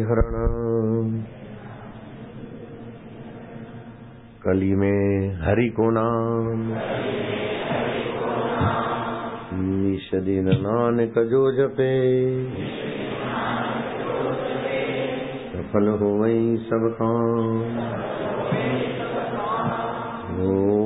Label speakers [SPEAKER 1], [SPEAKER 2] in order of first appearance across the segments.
[SPEAKER 1] हरण कली में हरि को नाम। ईश दिन नानक जो जपे। सफल हो वही सब काम। ओ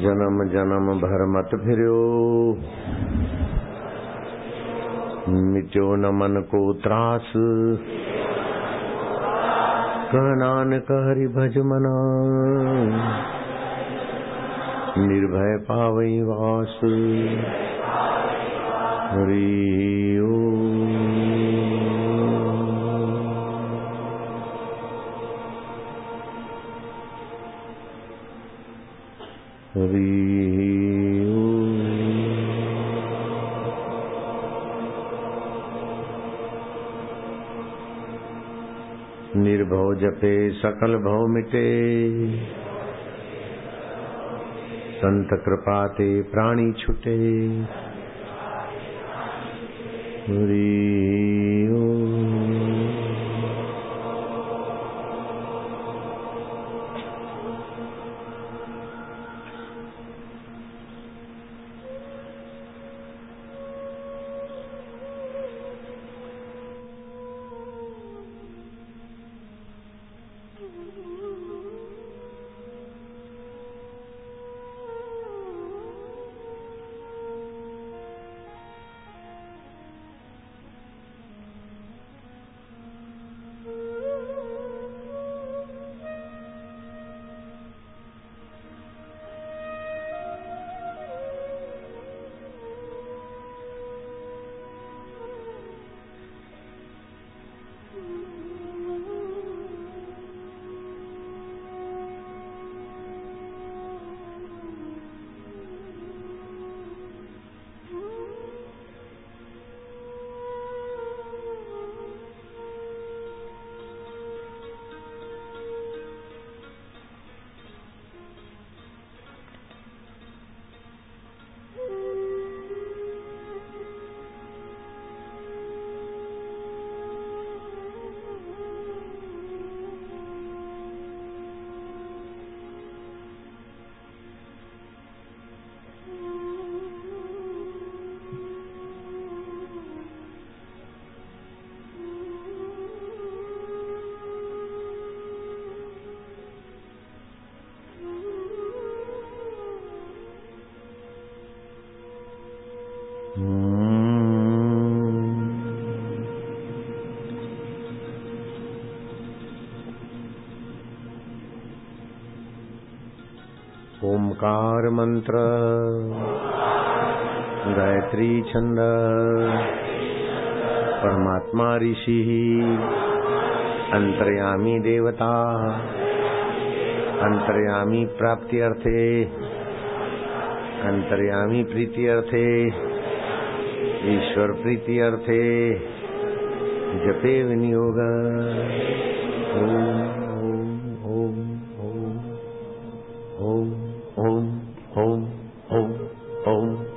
[SPEAKER 1] जन्म जन्म भर मत फिरो मिटो न मन को त्रास। कह नानक भज मना। निर्भय पावई वास। हरि निर्भव जपे सकल भव मिटे संत कृपाते प्राणी छुटे। हरि ओमकार मंत्र गायत्री छंद। परमात्मा ऋषि। अंतर्यामी देवता। अंतर्यामी प्राप्ति अर्थे। अंतर्यामी प्रीति अर्थे। ईश्वर प्रीति अर्थे। जपे विनियोग। ओम। Om, Om, Om, Om.